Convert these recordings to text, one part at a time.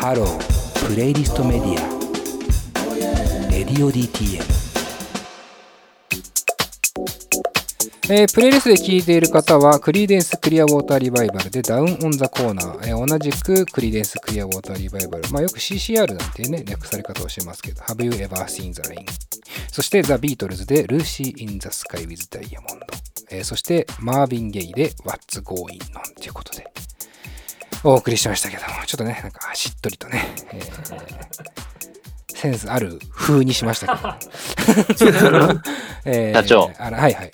ハロープレイリストメディアレディオ DTM えープレイリストで聴いている方は、クリーデンスクリアウォーターリバイバルで Down on the Corner、えー同じくクリーデンスクリアウォーターリバイバル、まあよく CCR なんていうね、略され方をしてますけど、Have You Ever Seen the Rain? そしてザ・ビートルズで Lucy in the Sky with Diamond、えーそしてマーヴィン・ゲイで What's Going On ということで、お送りしましたけども、ちょっとね、なんかしっとりとね、えーセンスある風にしましたけど。えー社長あらはいはい。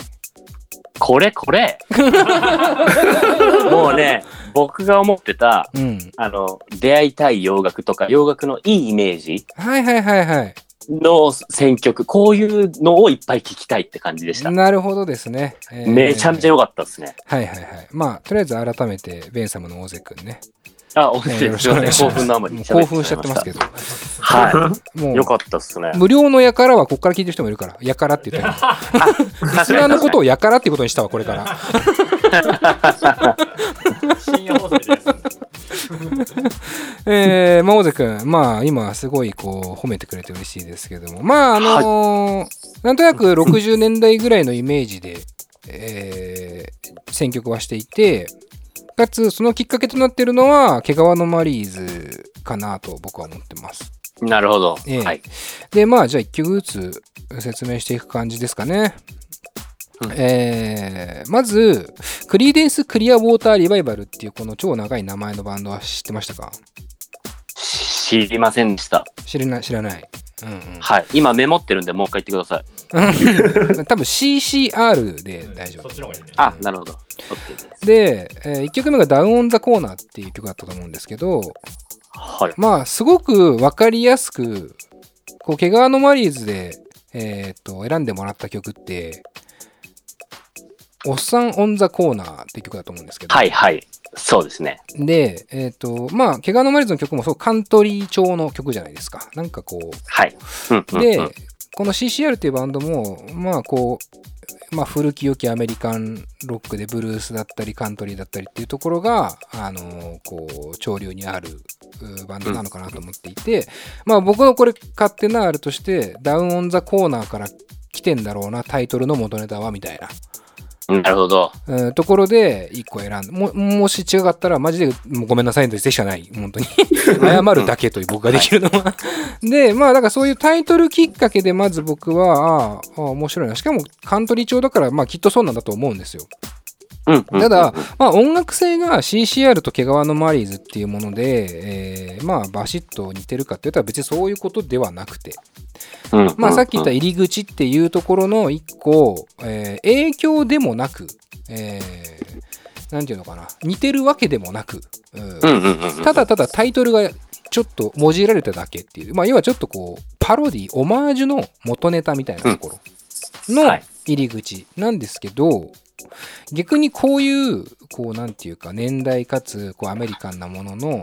これこれ もうね、僕が思ってた、うん。あの、出会いたい洋楽とか、洋楽のいいイメージはいはいはいはい。の選曲、こういうのをいっぱい聞きたいって感じでした。なるほどですね。えーめちゃめちゃ良かったですね。はいはいはい。まあ、とりあえず改めて、ベン様の大勢くんね。あ、おえーよろしくお願いし興ます。奮のあまり興奮しちゃってますけど。ど。はもい。よう、かったっすね。無料のやからはここから聞いてる人もいるから、やからって言ったら、リスナーのことをやからっていうことにしたわ、これから。深夜放送でえー、まあ、大勢くん、まあ、今、すごい、こう、褒めてくれて嬉しいですけども、まあ、あのーなんとなく60年代ぐらいのイメージで、えー選曲はしていて、かつ、そのきっかけとなっているのは、毛皮のマリーズかなと僕は思ってます。なるほど。ええはい。で、まあ、じゃあ1曲ずつ説明していく感じですかね。うんえーまず、クリーデンス・クリア・ウォーター・リバイバルっていうこの超長い名前のバンドは知ってましたか？知りませんでした。知らない、知らない。うんうんはい。今メモってるんで、もう一回言ってください。多分 CCR で大丈夫。そっちの方がいいね。あ、なるほど。でえ1曲目がダウン・オン・ザ・コーナーっていう曲だったと思うんですけど、はい。まあ、すごくわかりやすく、こう、毛皮のマリーズで、えーっと、選んでもらった曲って、おっさん・オン・ザ・コーナーって曲だと思うんですけど、はいはい。そうですね。で、えーっと、まあ、毛皮のマリーズの曲もそうカントリー調の曲じゃないですか。なんかこう、はい。うんうんで、うんこの CCR っていうバンドも、まあこう、まあ古き良きアメリカンロックでブルースだったりカントリーだったりっていうところが、あのこう、潮流にあるうバンドなのかなと思っていて、まあ僕のこれ勝手なあるとして、ダウンオンザコーナーから来てんだろうな、タイトルの元ネタはみたいな。なるほど。うんところで1個選んでももし違かったらマジでもうごめんなさいでしかない。本当に。謝るだけという僕ができるのは。でまあだからそういうタイトルきっかけでまず僕はああ面白いな。しかもカントリー調だからまあきっとそうなんだと思うんですよただ、まあ、音楽性が CCR と毛皮のマリーズっていうもので、えーまあバシッと似てるかって言ったら別にそういうことではなくて。うんまあ、さっき言ったうん入り口っていうところの一個、えー影響でもなく、えーなんていうのかな、似てるわけでもなく、うん。うんうんうんうん。ただただタイトルがちょっと文字られただけっていう、まあ、要はちょっとこう、パロディ、オマージュの元ネタみたいなところのはい。入り口なんですけど、逆にこういう、こう、なんていうか、年代かつ、こう、アメリカンなものの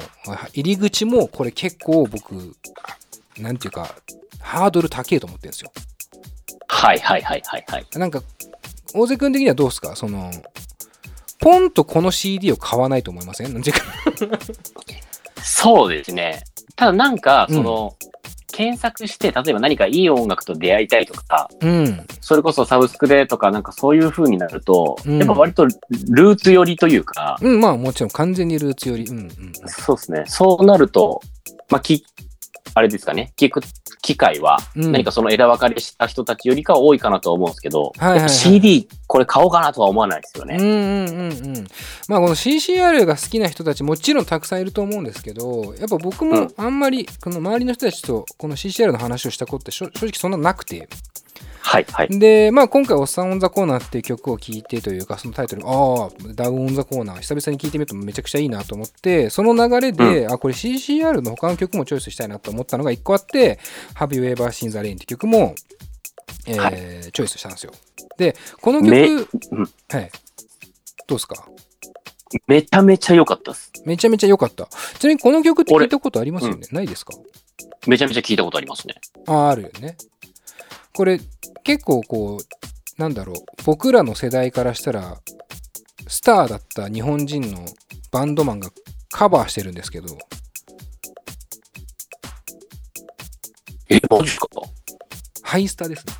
入り口も、これ結構僕、なんていうか、ハードル高いと思ってるんですよ。はいはいはいはいはい。なんか、大瀬君的にはどうですか？その、ポンとこの CD を買わないと思いません？そうですね。ただなんか、うんその、検索して、例えば何かいい音楽と出会いたいとか、うん。それこそサブスクでとか、なんかそういう風になると、うんやっぱ割とルーツ寄りというか、うん、まあもちろん完全にルーツより、うんうんうん。そうですね。そうなると、まあ、き、あれですかね、聞く機会は、うん何かその枝分かれした人たちよりかは多いかなとは思うんですけど、はいはいはいやっぱ CD これ買おうかなとは思わないですよね。うんうんうんうん。まあこの CCR が好きな人たちもちろんたくさんいると思うんですけど、やっぱ僕もあんまりこの周りの人たちとこの CCR の話をしたことって正直そんななくて。はいはい。で、まあ今回おっさんオンザコーナーっていう曲を聴いてというか、そのタイトル、ああ、ダウンオンザコーナー、久々に聴いてみるとめちゃくちゃいいなと思って、その流れで、あ、これ CCR の他の曲もチョイスしたいなと思ったのが一個あって、Have You Ever Seen the Rain って曲も、えーはチョイスしたんですよ。で、この曲、めうんはい。どうですか？めちゃめちゃ良かったです。めちゃめちゃ良かった。ちなみにこの曲って聞いたことありますよね、ないですか？めちゃめちゃ聞いたことありますね。ああ、あるよね。これ、結構こう、なんだろう、僕らの世代からしたら、スターだった日本人のバンドマンがカバーしてるんですけど、え、マジか？ハイスタですね。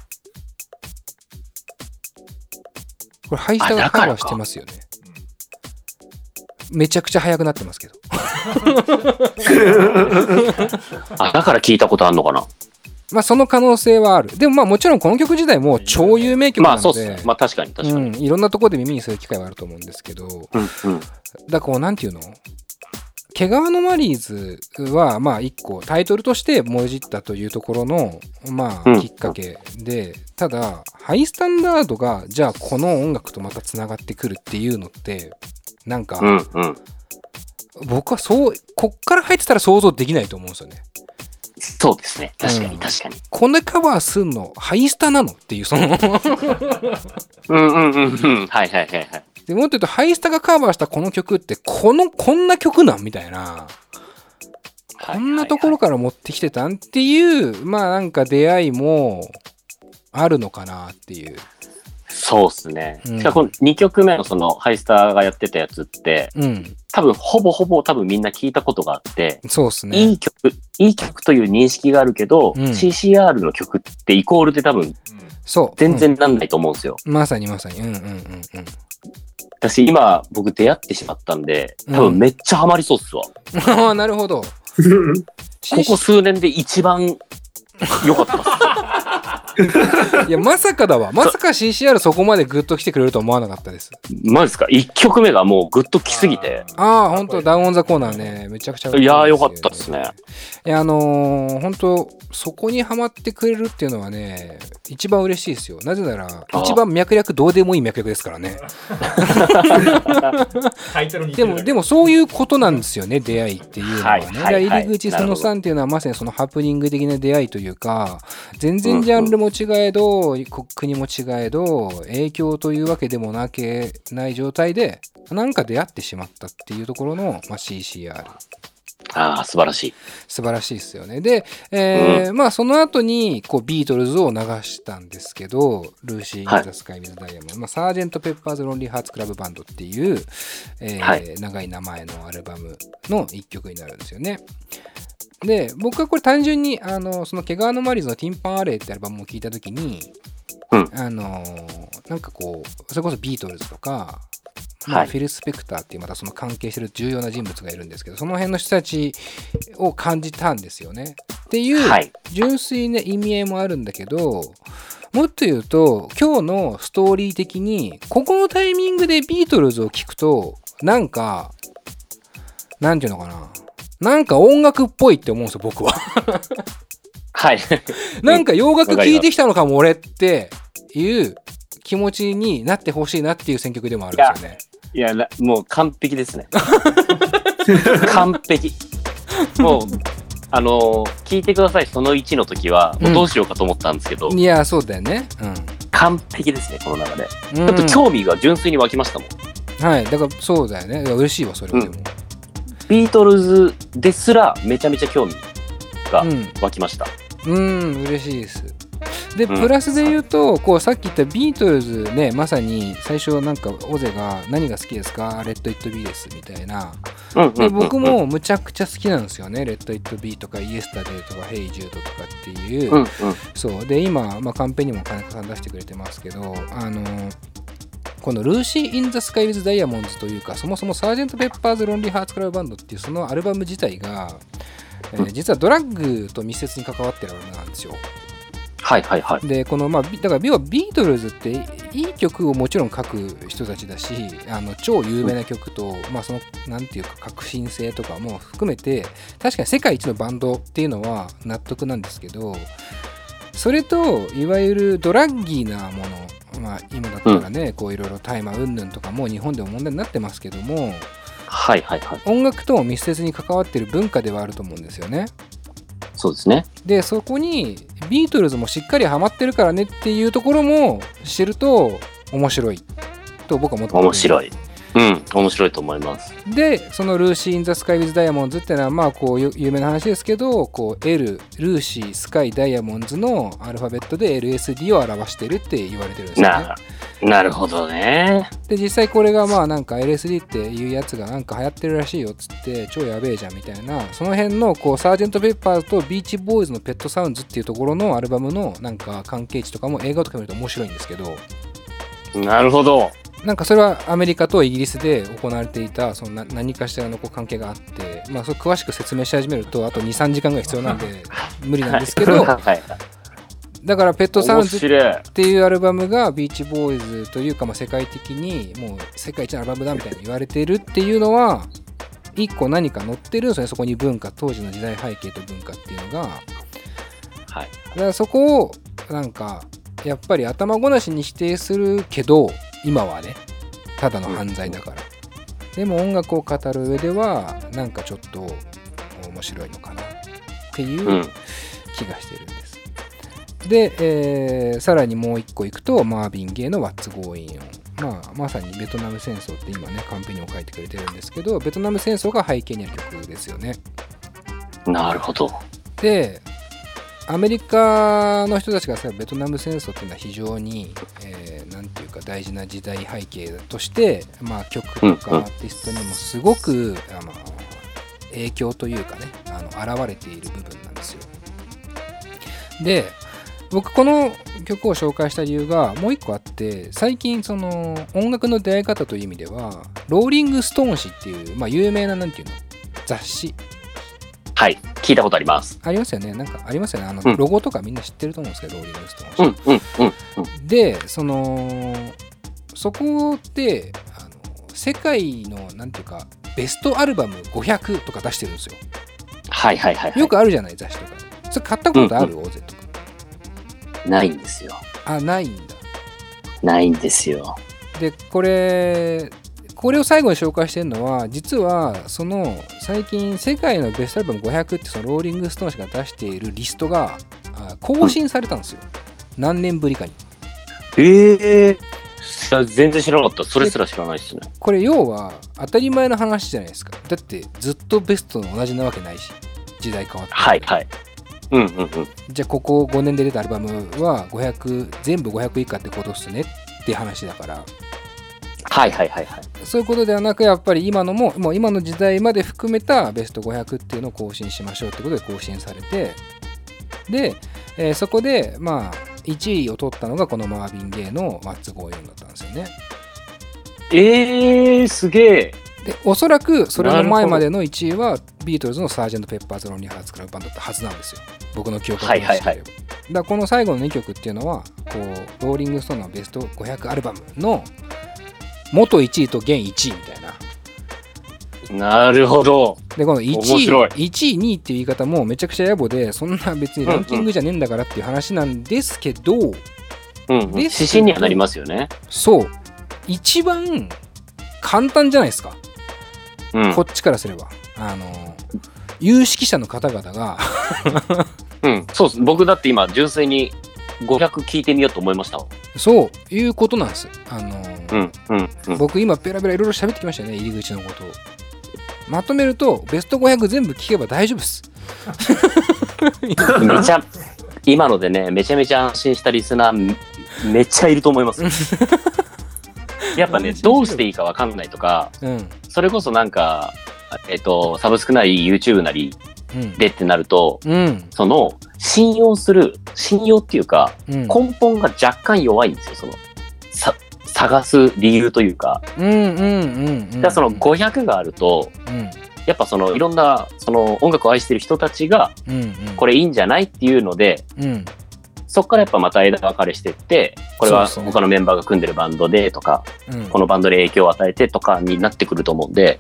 これハイスタがカバーしてますよね。めちゃくちゃ速くなってますけど。あ、だから聞いたことあんのかな？まあその可能性はある。でもまあもちろんこの曲自体も超有名曲まあなので、そうっすね。まあ確かに確かに。うん、いろんなところで耳にする機会はあると思うんですけど、うんうん。だからこうなんていうの？毛皮のマリーズはまあ一個タイトルとしてもじったというところのまうんあきっかけで、ただハイスタンダードがじゃあこの音楽とまたつながってくるっていうのってなんかうんうん。僕はそうこっから入ってたら想像できないと思うんですよね。そうですね。確かうんに確かに。こんなカバーすんのハイスタなのっていうその うんうんうんうん。はいはいはいはい。でもっと言うとハイスタがカバーしたこの曲ってこのこんな曲なんみたいなこんなところから持ってきてたんっていうまあなんか出会いもあるのかなっていう。そうっすね。うんしかもこの2曲目のそのハイスターがやってたやつって、うん、多分ほぼほぼ多分みんな聞いたことがあって、そうっすね。いい曲、いい曲という認識があるけど、うん CCR の曲ってイコールで多分そう。全然なんないと思うんですよ。うんまさにまさに。うんうんうんうん。私今僕出会ってしまったんで、多分めっちゃハマりそうっすわ。ああ、なるほど。ここ数年で一番良かったっす。いや、まさかだわ。まさか CCR そこまでグッと来てくれるとは思わなかったです。マジですか ?1 曲目がもうグッと来すぎて。ああ、本当ダウンオンザコーナーね、めちゃくちゃ、いやーよかったっすね。いや、あのー本当そこにはまってくれるっていうのはね、一番嬉しいですよ。なぜなら、あ一番脈略どうでもいい脈略ですからね。でも、でもそういうことなんですよね、出会いっていうのはね。はいはい入り口その3っていうのはまさにそのハプニング的な出会いというか、全然ジャンルも違えど、国も違えど、影響というわけでもなけない状態で、なんか出会ってしまったっていうところの、まあ、CCR。ああ、素晴らしい。素晴らしいですよね。で、えーまあその後にこうビートルズを流したんですけど、 Lucy in はい the Sky with Diamond、まあ、 Sgt. Pepper's Lonely Hearts Club Band っていう、えーはい長い名前のアルバムの一曲になるんですよね。で、僕はこれ単純に、あの、その毛皮のマリーズのティンパン・アレイってアルバムを聴いたときに、うんあのーなんかこう、それこそビートルズとか、まあはいフィル・スペクターっていうまたその関係してる重要な人物がいるんですけどその辺の人たちを感じたんですよね。っていうはい。純粋な意味合いもあるんだけどもっと言うと今日のストーリー的にここのタイミングでビートルズを聴くとなんかなんていうのかななんか音楽っぽいって思うんですよ僕は。はい。なんか洋楽聴いてきたのかも俺っていう気持ちになってほしいなっていう選曲でもあるんですよね。いや、なもう完璧ですね。完璧。もう、あのー聞いてください、その1の時は、もうどうしようかと思ったんですけど、いやそうだよね。完璧ですね、この中で。うん。ちょっと興味が純粋に湧きましたもん。はい、だからそうだよね。嬉しいわ、それはでも。ビートルズですら、めちゃめちゃ興味がうん、湧きました。うん、嬉しいです。で、うんプラスで言うと、こうさっき言ったビートルズね、まさに最初なんか、大瀬が何が好きですか？ Let It Be ですみたいな。で、僕、もむちゃくちゃ好きなんですよね。 Let It Be とか、 Yesterday とか、 Hey Jude とかっていう。そう。で、今、まあ、カンペにも金子さん出してくれてますけど、あのこの Lucy in the Sky with Diamonds というか、そもそも Sgt. Pepper's Lonely Hearts Club Band っていうそのアルバム自体が、えー実はドラッグと密接に関わってるアルバムなんですよ。はいはいはい。で、この、まあ、ビだから、要はビートルズっていい曲をもちろん書く人たちだし、あの超有名な曲と、まあ、その、なんていうか、革新性とかも含めて、確かに世界一のバンドっていうのは納得なんですけど、それと、いわゆるドラッギーなもの、まあ、今だったらね、こういろいろ大麻云々とかも日本でも問題になってますけども、はいはいはい。音楽とも密接に関わってる文化ではあると思うんですよね。そうですね。でそこにビートルズもしっかりハマってるからねっていうところも知ると面白いと僕は思ってます面白い。うん、面白いと思います。でその Lucy in the Sky with Diamonds っていうのはまあこうゆ有名な話ですけどこう L Lucy Sky Diamonds のアルファベットで LSD を表してるって言われてるんですよねな、なるほどね。で実際これがまあなんか LSD っていうやつがなんか流行ってるらしいよっつって超やべえじゃんみたいなその辺のこうサージェント・ペッパーズとビーチボーイズのペットサウンズっていうところのアルバムのなんか関係値とかも映画とか見ると面白いんですけどなるほど。なんかそれはアメリカとイギリスで行われていたそのな何かしらのこう関係があって、まあ、それ詳しく説明し始めるとあと23時間ぐらい必要なんで無理なんですけどはい。だからペットサウン面ズ。っていうアルバムがビーチボーイズというか、まあ、世界的にもう世界一のアルバムだみたいに言われてるっていうのは一個何か載ってるんですよねそこに文化当時の時代背景と文化っていうのがだはい。からそこをなんかやっぱり頭ごなしに否定するけど今はねただの犯罪だから、でも音楽を語る上ではなんかちょっと面白いのかなっていううん気がしてるんです。で、えーさらにもう一個いくと、マービン・ゲイの What's Going On。まあ、まさにベトナム戦争って今ね、カンペにも書いてくれてるんですけど、ベトナム戦争が背景にある曲ですよね。なるほど。で、アメリカの人たちがさ、ベトナム戦争っていうのは非常に、えーていうか大事な時代背景として、まあ、曲とかアーティストにもすごく、あの影響というかね、あの現れている部分なんですよ。で、僕この曲を紹介した理由がもう一個あって最近その音楽の出会い方という意味ではローリング・ストーン誌っていう、まあ、有名ななんていうの雑誌はい。聞いたことあります。ありますよねなんかありますよねあの、うんロゴとかみんな知ってると思うんですけどローリング・ストーン誌、うん、うん、うん、うん。でそのそこであの世界のなんていうかベストアルバム500とか出してるんですよはい、はい、はい。よくあるじゃない雑誌とかそれ買ったことある、大勢とかないんですよ。あないんだないんですよ。でこれこれを最後に紹介してるのは実はその最近世界のベストアルバム500ってそのローリング・ストーン氏が出しているリストがあ更新されたんですよ、何年ぶりかにええ全然知らなかった。それすら知らないですね。これ要は当たり前の話じゃないですかだってずっとベストの同じなわけないし時代変わってるはい、はい。うん、うん、うん。じゃあここ5年で出たアルバムは500全部500以下ってことっすねって話だからはい、はい、はい、はい。そういうことではなくやっぱり今のももう今の時代まで含めたベスト500っていうのを更新しましょうってことで更新されてで、えーそこでまあ1位を取ったのがこのマービン・ゲイの「What's Going On」だったんですよねええすげえ。でおそらくそれの前までの1位はビートルズのサージェント・ペッパーズ・ロンリー・ハーツ・クラブ・バンドだったはずなんですよ僕の記憶が正しければはいはいはいだこの最後の2曲っていうのはこうローリング・ストーンのベスト500アルバムの元1位と現1位みたいななるほど。でこの1位面白い1位2位っていう言い方もめちゃくちゃ野暮でそんな別にランキングじゃねえんだからっていう話なんですけど、うん、うん。指針にはなりますよね。そう一番簡単じゃないですか、うんこ。っちからすればあの有識者の方々が うん。そうです。僕だって今、純粋に500聞いてみようと思いましたわ。そういうことなんですあの、うん、うん、うん。僕今ペラペラいろいろ喋ってきましたよね入り口のことを。まとめるとベスト500全部聞けば大丈夫です。めちゃ、今のでね、めちゃめちゃ安心したリスナーめ、めっちゃいると思います。やっぱね、どうしていいかわかんないとか、うん。それこそなんか、えっと、サブスクなり YouTube なりうん。でってなると、うん。その、信用する、信用っていうか、うん。根本が若干弱いんですよ、その、さ、探す理由というか。だその500があると、うん。やっぱそのいろんなその音楽を愛してる人たちがうんうん。これいいんじゃないっていうので、うん。そこからやっぱまた枝分かれしてって、これは他のメンバーが組んでるバンドでとか、うん。このバンドで影響を与えてとかになってくると思うんで、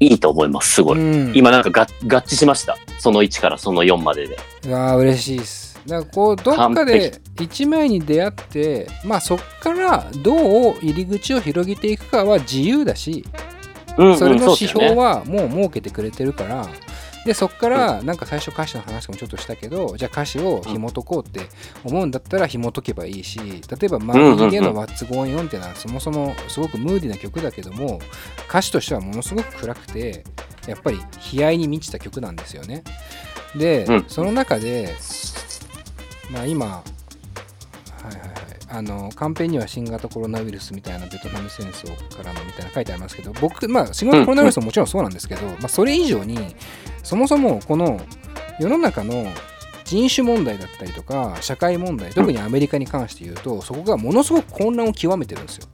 いいと思います、すごい。今なんかが合致しました。その1からその4までで。いやー嬉しいですだからこうどっかで一枚に出会ってまあそっからどう入り口を広げていくかは自由だしうん、うん、それの指標はもう設けてくれてるから。でそこからなんか最初歌詞の話もちょっとしたけどじゃあ歌詞を紐解こうって思うんだったら紐解けばいいし例えば「マーヴィン・ゲイの What's Going On」っていうのはそもそもすごくムーディーな曲だけども歌詞としてはものすごく暗くてやっぱり悲哀に満ちた曲なんですよね。で、うん。その中でまあ今はいはいはい。あのカンペには新型コロナウイルスみたいなベトナム戦争からのみたいな書いてありますけど僕まあ新型コロナウイルスももちろんそうなんですけど、まあ、それ以上にそもそもこの世の中の人種問題だったりとか社会問題特にアメリカに関して言うとそこがものすごく混乱を極めてるんですよ。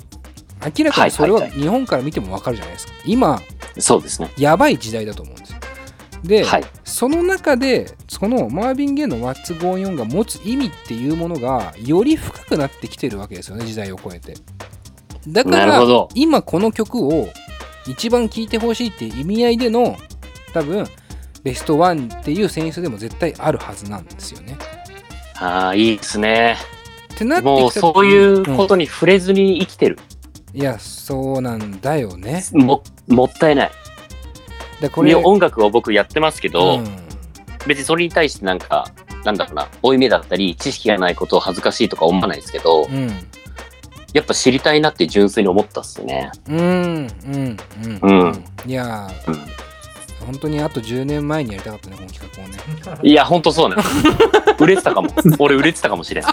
明らかにそれは日本から見てもわかるじゃないですか。今そうですね。やばい時代だと思うんですよで、はい。その中でそのマーヴィン・ゲイの What's Going On が持つ意味っていうものがより深くなってきてるわけですよね時代を超えてだから今この曲を一番聴いてほしいっていう意味合いでの多分ベストワンっていう選出でも絶対あるはずなんですよねああ、いいですね。ってなってもうそういうにことに触れずに生きてる。うんいやそうなんだよねも、もったいない。でこれ音楽を僕やってますけど、うん別にそれに対してなんか、なんだろうな、負い目だったり、知識がないことを恥ずかしいとか思わないですけど、うんやっぱ知りたいなって純粋に思ったっすね。うんうんうんうんいやうん本当にあと10年前にやりたかったねこの企画をね いや、ほんとそうなの。売れてたかも。俺売れてたかもしれん。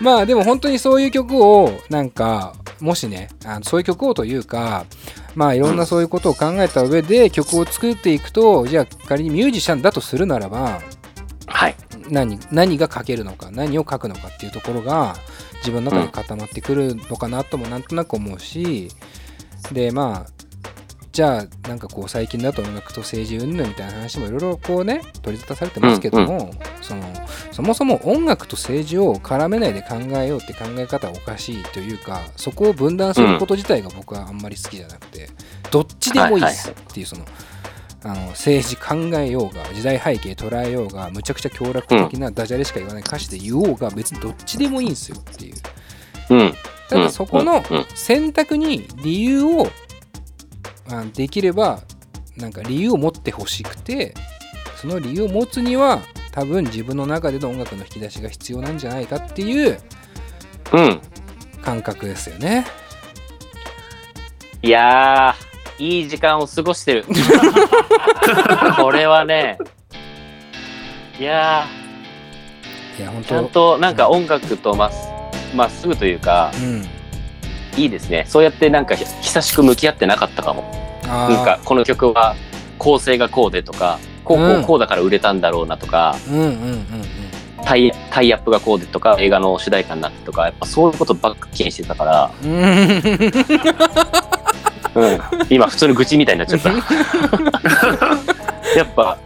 まあでも本当にそういう曲をなんかもしねあのそういう曲をというかまあいろんなそういうことを考えた上で曲を作っていくとじゃあ仮にミュージシャンだとするならばはい。何何が書けるのか何を書くのかっていうところが自分の中で固まってくるのかなともなんとなく思うしでまあじゃあなんかこう最近だと音楽と政治云々みたいな話もいろいろこうね取り沙汰されてますけども、そのそもそも音楽と政治を絡めないで考えようって考え方はおかしいというかそこを分断すること自体が僕はあんまり好きじゃなくて、どっちでもいいっすっていうその。あの政治考えようが時代背景捉えようがむちゃくちゃ強楽的なダジャレしか言わない歌詞で言おうが別にどっちでもいいんですよっていう。うん。ただそこのうん。うん。選択に理由をあできればなんか理由を持ってほしくてその理由を持つには多分自分の中での音楽の引き出しが必要なんじゃないかっていううん。感覚ですよね。いやー、いい時間を過ごしてる。これはね、いやいや本ー、ちゃん当となんか音楽とまっすまっすぐというか、うんいいですね。そうやってなんか久しく向き合ってなかったかも。あなんかこの曲は構成がこうでとか、こうこうこうだから売れたんだろうなとか、ーうんうんうんタイタイアップがこうでとか、映画の主題歌になってとか、やっぱそういうことばっか気にしてたから、うんうんうん、今普通の愚痴みたいになっちゃった。やっぱ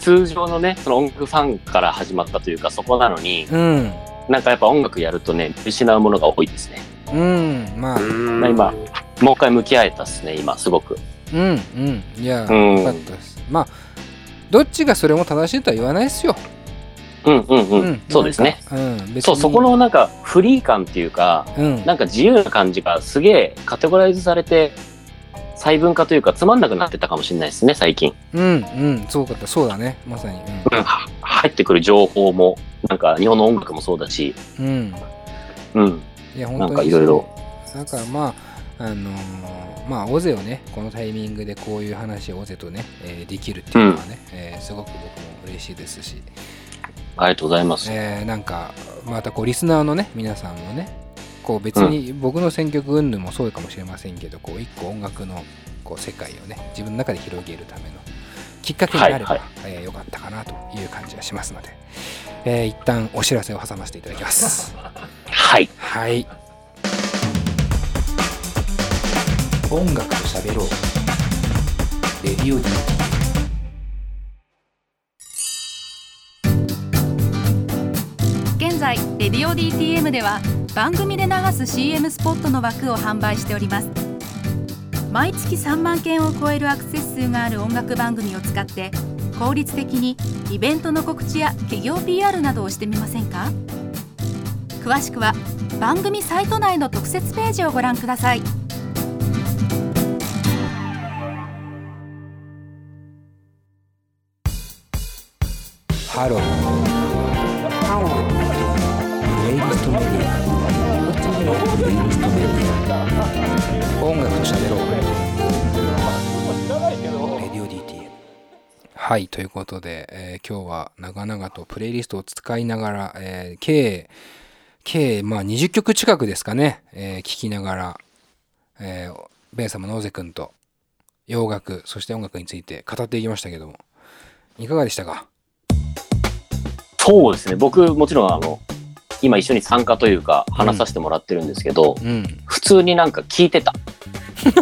通常のね、その音楽ファンから始まったというか、そこなのに、うんなんかやっぱ音楽やるとね、失うものが多いですね。うんまあまあ今もう一回向き合えたっすね、今、すごく。うんうんいやうんよかったですまあどっちがそれも正しいとは言わないですよ。うんうんうん。そうですね。。うん、そう、そこのなんかフリー感っていうか、うん、なんか自由な感じがすげえカテゴライズされて、細分化というかつまんなくなってたかもしれないですね、最近。うん、うん、そうかった、そうだね、まさに。うんは入ってくる情報も、なんか日本の音楽もそうだし、うん。うん、うん。いや、本なん当にかいろいろ。だからまあ、あのーまあ、オゼをね、このタイミングでこういう話をオゼとね、えーできるっていうのはね、えーすごく僕も嬉しいですし、ありがとうございます。えーなんか、またこう、リスナーのね、皆さんもね、こう別に僕の選曲云々もそうかもしれませんけど、こう一個音楽のこう世界をね、自分の中で広げるためのきっかけになれば、はいえーよかったかなという感じがしますので、えー一旦お知らせを挟ませていただきます。はい。はい。音楽と喋ろう。レディオ D。現在「レディオ DTM」では番組で流す CM スポットの枠を販売しております毎月3万件を超えるアクセス数がある音楽番組を使って効率的にイベントの告知や企業 PR などをしてみませんか？詳しくは番組サイト内の特設ページをご覧ください。ハロー。ハローレイストメディア。音楽としゃべろう。はいということで、えー、今日は長々とプレイリストを使いながら、えー、計計、まあ20曲近くですかね、えー聞きながら、えーベン様の大瀬くんと洋楽、そして音楽について語っていきましたけども、いかがでしたか？そうですね。僕、もちろん、あの、今一緒に参加というか、話させてもらってるんですけど、うん。普通になんか聞いてた。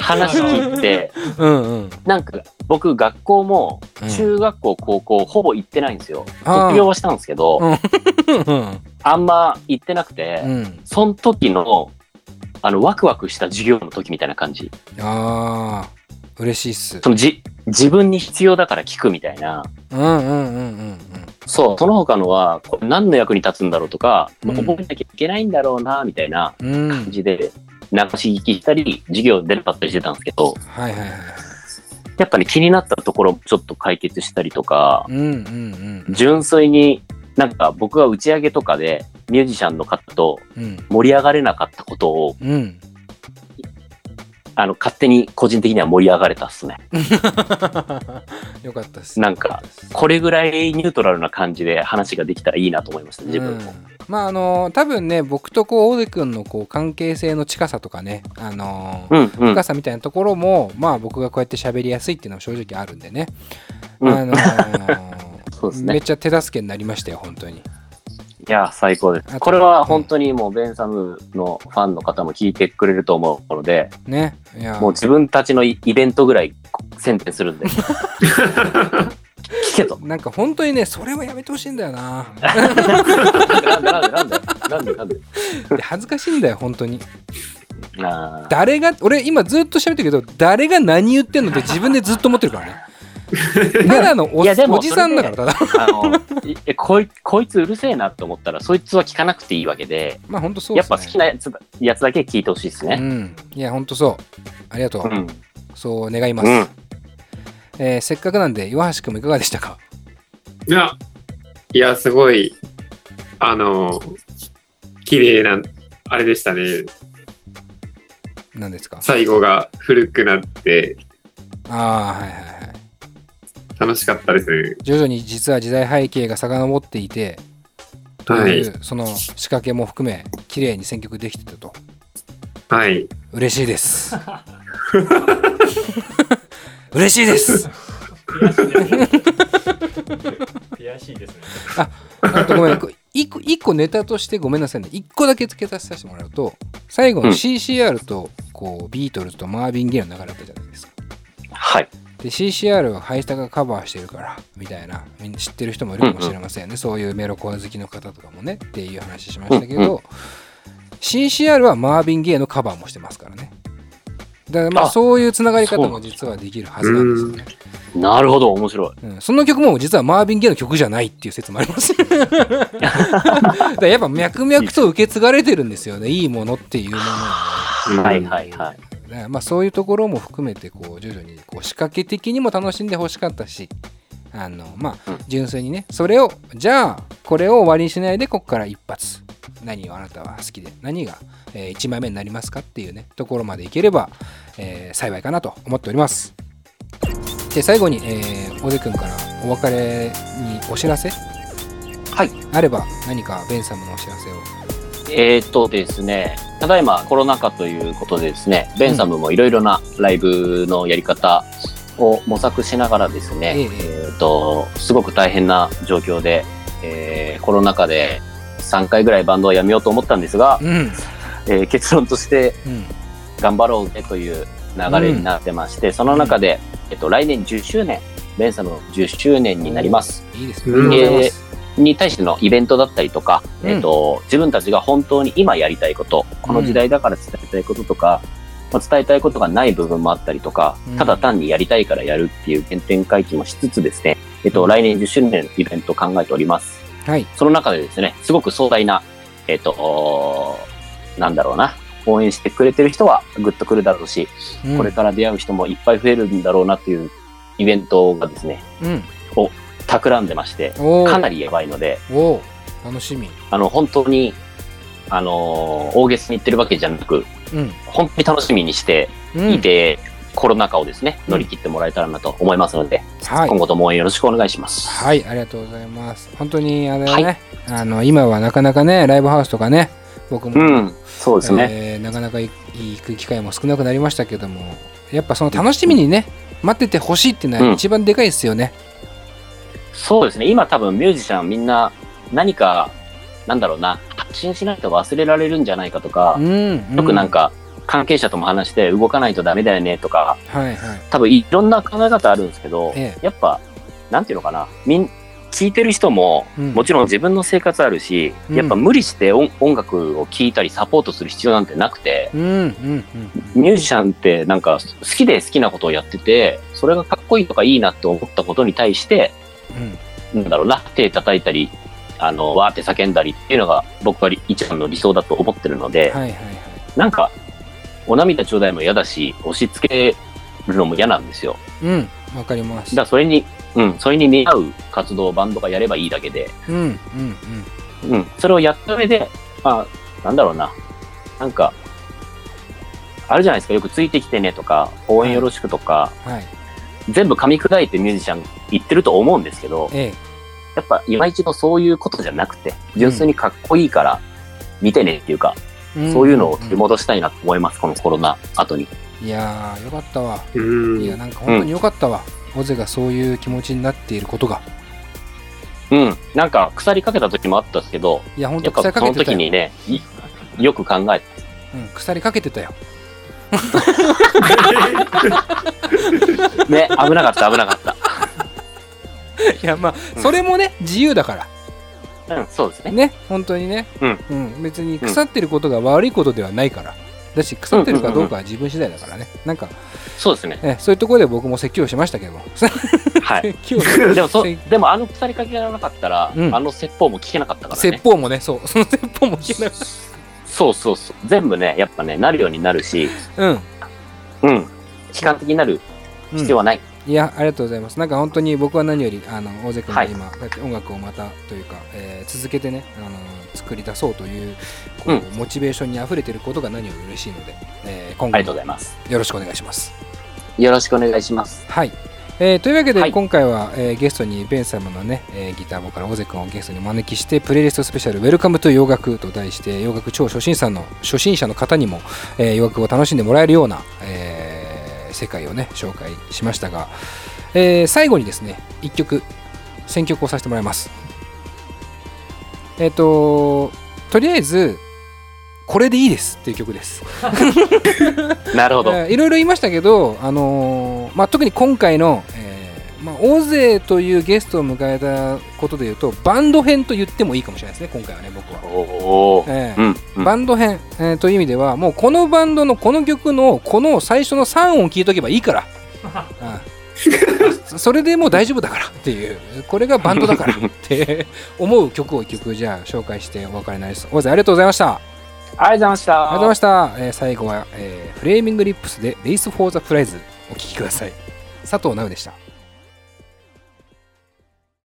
話聞いて、うんうん。なんか僕、学校もうん中学校、高校、ほぼ行ってないんですよ。卒業はしたんですけど、うん。あんま行ってなくて、うん。その時の、あの、ワクワクした授業の時みたいな感じ。ああ、嬉しいっす。そのじ、自分に必要だから聞くみたいな。うんうんうんうんそう、その他のは、何の役に立つんだろうとか、うん覚えなきゃいけないんだろうな、みたいな。感じで、流し聞きしたり、授業出なかったりしてたんですけど、はいはいはい。やっぱり気になったところちょっと解決したりとか、うんうんうん。純粋になんか僕が打ち上げとかでミュージシャンの方とうん。盛り上がれなかったことを、うん。あの、勝手に個人的には盛り上がれたっすね。よかったっす。なんかこれぐらいニュートラルな感じで話ができたらいいなと思いました、自分も。うんまああの多分ね僕とこう大出君のこう関係性の近さとかねあのうん、うん深。さみたいなところもまあ僕がこうやって喋りやすいっていうのは正直あるんでね、うんあの そうですね。めっちゃ手助けになりましたよ本当にいや、最高です。これは本当にもうベンサムのファンの方も聞いてくれると思うので、ねいや。もう自分たちのイイベントぐらい宣伝するんで。聞けと。なんか本当にねそれはやめてほしいんだよな。なんでなんでなんでなんでなんでなんでで？恥ずかしいんだよ本当に。あー。誰が俺今ずっと喋ってるけど誰が何言ってんのって自分でずっと思ってるからね ただのおいやでもおじさんだからただあの こいこいつうるせえなって思ったらそいつは聞かなくていいわけでまあ本当そうやっぱ好きなやつだやつだけ聞いてほしいですね。うん。いや本当そう。ありがとう、うん。そう願います、うん。えーせっかくなんで岩橋君もいかがでしたか？いや、いや、すごい、あの、綺麗な、あれでしたね。何ですか？最後が古くなって、ああはいはいはい楽しかったです。ね。徐々に実は時代背景が遡っていてとはい。その仕掛けも含め綺麗に選曲できてたと。はい。嬉しいです。嬉しいです。悔しいですね。あとごめんこ一個一個ネタとしてごめんなさいね。一個だけ付け足させてもらうと最後のうん。CCR とこうビートルズとマービン・ゲイの流れだったじゃないですか。はい。で CCR はハイスタがカバーしてるからみたいなみんな知ってる人もいるかもしれませんね、そういうメロコア好きの方とかもねっていう話しましたけど、うんう CCR はマービン・ゲイのカバーもしてますからね。だからまああそういうつながり方も実はできるはずなんですよね、なるほど面白い。うん、その曲も実はマービン・ゲイの曲じゃないっていう説もあります。だやっぱ脈々と受け継がれてるんですよね。いいものっていうものは はいはいはい。だからまあそういうところも含めてこう徐々にこう仕掛け的にも楽しんでほしかったしあのまあうん。純粋にねそれをじゃあこれを終わりにしないでここから一発。何をあなたは好きで何が、え1枚目になりますかっていうねところまでいければ、えー幸いかなと思っております。で最後に、えー、大出君からお別れにお知らせはい。あれば何かベンサムのお知らせをえーっとですね、ただいまコロナ禍ということでですね、ベンサムもいろいろなライブのやり方を模索しながらですね、えええーっと、すごく大変な状況で、えーコロナ禍で3回ぐらいバンドをやめようと思ったんですが、うん。えー結論としてうん。頑張ろうねという流れになってまして、その中で、えっと、来年10周年、ベンサムの10周年になります。いいですね。ありがとうございますに対してのイベントだったりとか、うん。えっと、自分たちが本当に今やりたいこと、この時代だから伝えたいこととか、まあ伝えたいことがない部分もあったりとか、うん。ただ単にやりたいからやるっていう原点回帰もしつつですね、えっと、来年10周年のイベントを考えております。はい。その中でですね、すごく壮大な、えっーなんだろうな、応援してくれてる人はグッとくるだろうし、うん。これから出会う人もいっぱい増えるんだろうなっていうイベントがですね、うん。を企んでまして、かなりやばいので、楽しみ。あの、本当に、あのー大げさに言ってるわけじゃなく、うん。本当に楽しみにしてうんいて、コロナ禍をですね、うん乗り切ってもらえたらなと思いますので、はい今。後とも応援よろしくお願いします。はい、ありがとうございます。本当にあれだね、あの今はなかなかね、ライブハウスとかね、僕も、うん、そうですね。えーなかなかい行く機会も少なくなりましたけども、やっぱその楽しみにね、待っててほしいっていうのうんは一番でかいですよね。そうですね。今多分ミュージシャンみんな何か、なんだろうな、発信しないと忘れられるんじゃないかとかう、ん、うよくなん、か関係者とも話して動かないとダメだよねとか、はいはい。多分いろんな考え方あるんですけど、えやっぱ、なんていうのかな、みん、聞いてる人も、うん。もちろん自分の生活あるし、うん。やっぱ無理して音音楽を聴いたりサポートする必要なんてなくて、うん、うん、ミュージシャンってなんか好きで好きなことをやってて、それがかっこいいとかいいなって思ったことに対して、うん。なんだろうな、手叩いたり、あの、わーって叫んだりっていうのが僕は一番の理想だと思ってるので、はいはいはい。なんか、お涙ちょうだいも嫌だし、押し付けるのも嫌なんですよ。うん、わかります。だそれに、うん、それに見合う活動をバンドがやればいいだけで、うん、うん、うん。うん、それをやった上で、まあ、なんだろうな、なんか、あるじゃないですか、よくついてきてねとか、応援よろしくとか、はい。全部噛み砕いてミュージシャン言ってると思うんですけど、えやっぱ今一度そういうことじゃなくて、純粋にかっこいいから見てねっていうか、え。そういうのを取り戻したいなと思います、このコロナ後に。いやー、よかったわ。うんいや、なんか本当によかったわ。オゼがそういう気持ちになっていることが。うん。なんか腐りかけた時もあったんですけど、いや、本や当腐りかっぱそのけてたよ。時にね、いよく考えて、うん、腐りかけてたよ。ね、危なかった、危なかった。いや、まあ、それもね、自由だから。うん、そうですね。ね、本当にね。うんうん。別に腐ってることが悪いことではないから。だし、腐ってるかどうかは自分次第だからね。なんか、そうですね。えそういうところで僕も説教しましたけども。はい。説教でもそ、せでもあの腐りかけがなかったら、うんあの説法も聞けなかったからね。説法もね、そう。その説法も聞けなかっそうそうそう。全部ね、やっぱね、なるようになるし、た。うん。うん。悲観的になるうん必要はない。いや、ありがとうございます。なんか本当に僕は何より、あの、大勢君がはい今、こうやって音楽をまたというか、えー続けてね、あの、作り出そうという、こううんモチベーションに溢れていることが何より嬉しいので、えー今後。よろしくお願いします。よろしくお願いします。はい。えーというわけで、はい今回は、えーゲストにベン様のね、えーギターボーカル、大瀬君をゲストにお招きして、プレイリストスペシャル、 Welcome To 洋楽と題して、洋楽超初心者の初心者の方にも、えー洋楽を楽しんでもらえるような、えー世界をね、紹介しましたが、えー最後にですね、一曲、選曲をさせてもらいます。えっ、と、とりあえず、これでいいですっていう曲です。なるほど。えーいろいろ言いましたけど、あのーまあ、特に今回の、えーまあ、大勢というゲストを迎えたことでいうとバンド編と言ってもいいかもしれないですね今回はね僕は。バンド編、えーという意味ではもうこのバンドのこの曲のこの最初の3音聞いとけばいいから、うんそれでもう大丈夫だからっていうこれがバンドだからって思う曲を一曲じゃあ紹介してお別れになります。大瀬ありがとうございました。ありがとうございました。ありがとうございました。えー最後は、えーフレーミングリップスで Race for the Prize お聴きください。佐藤直でした。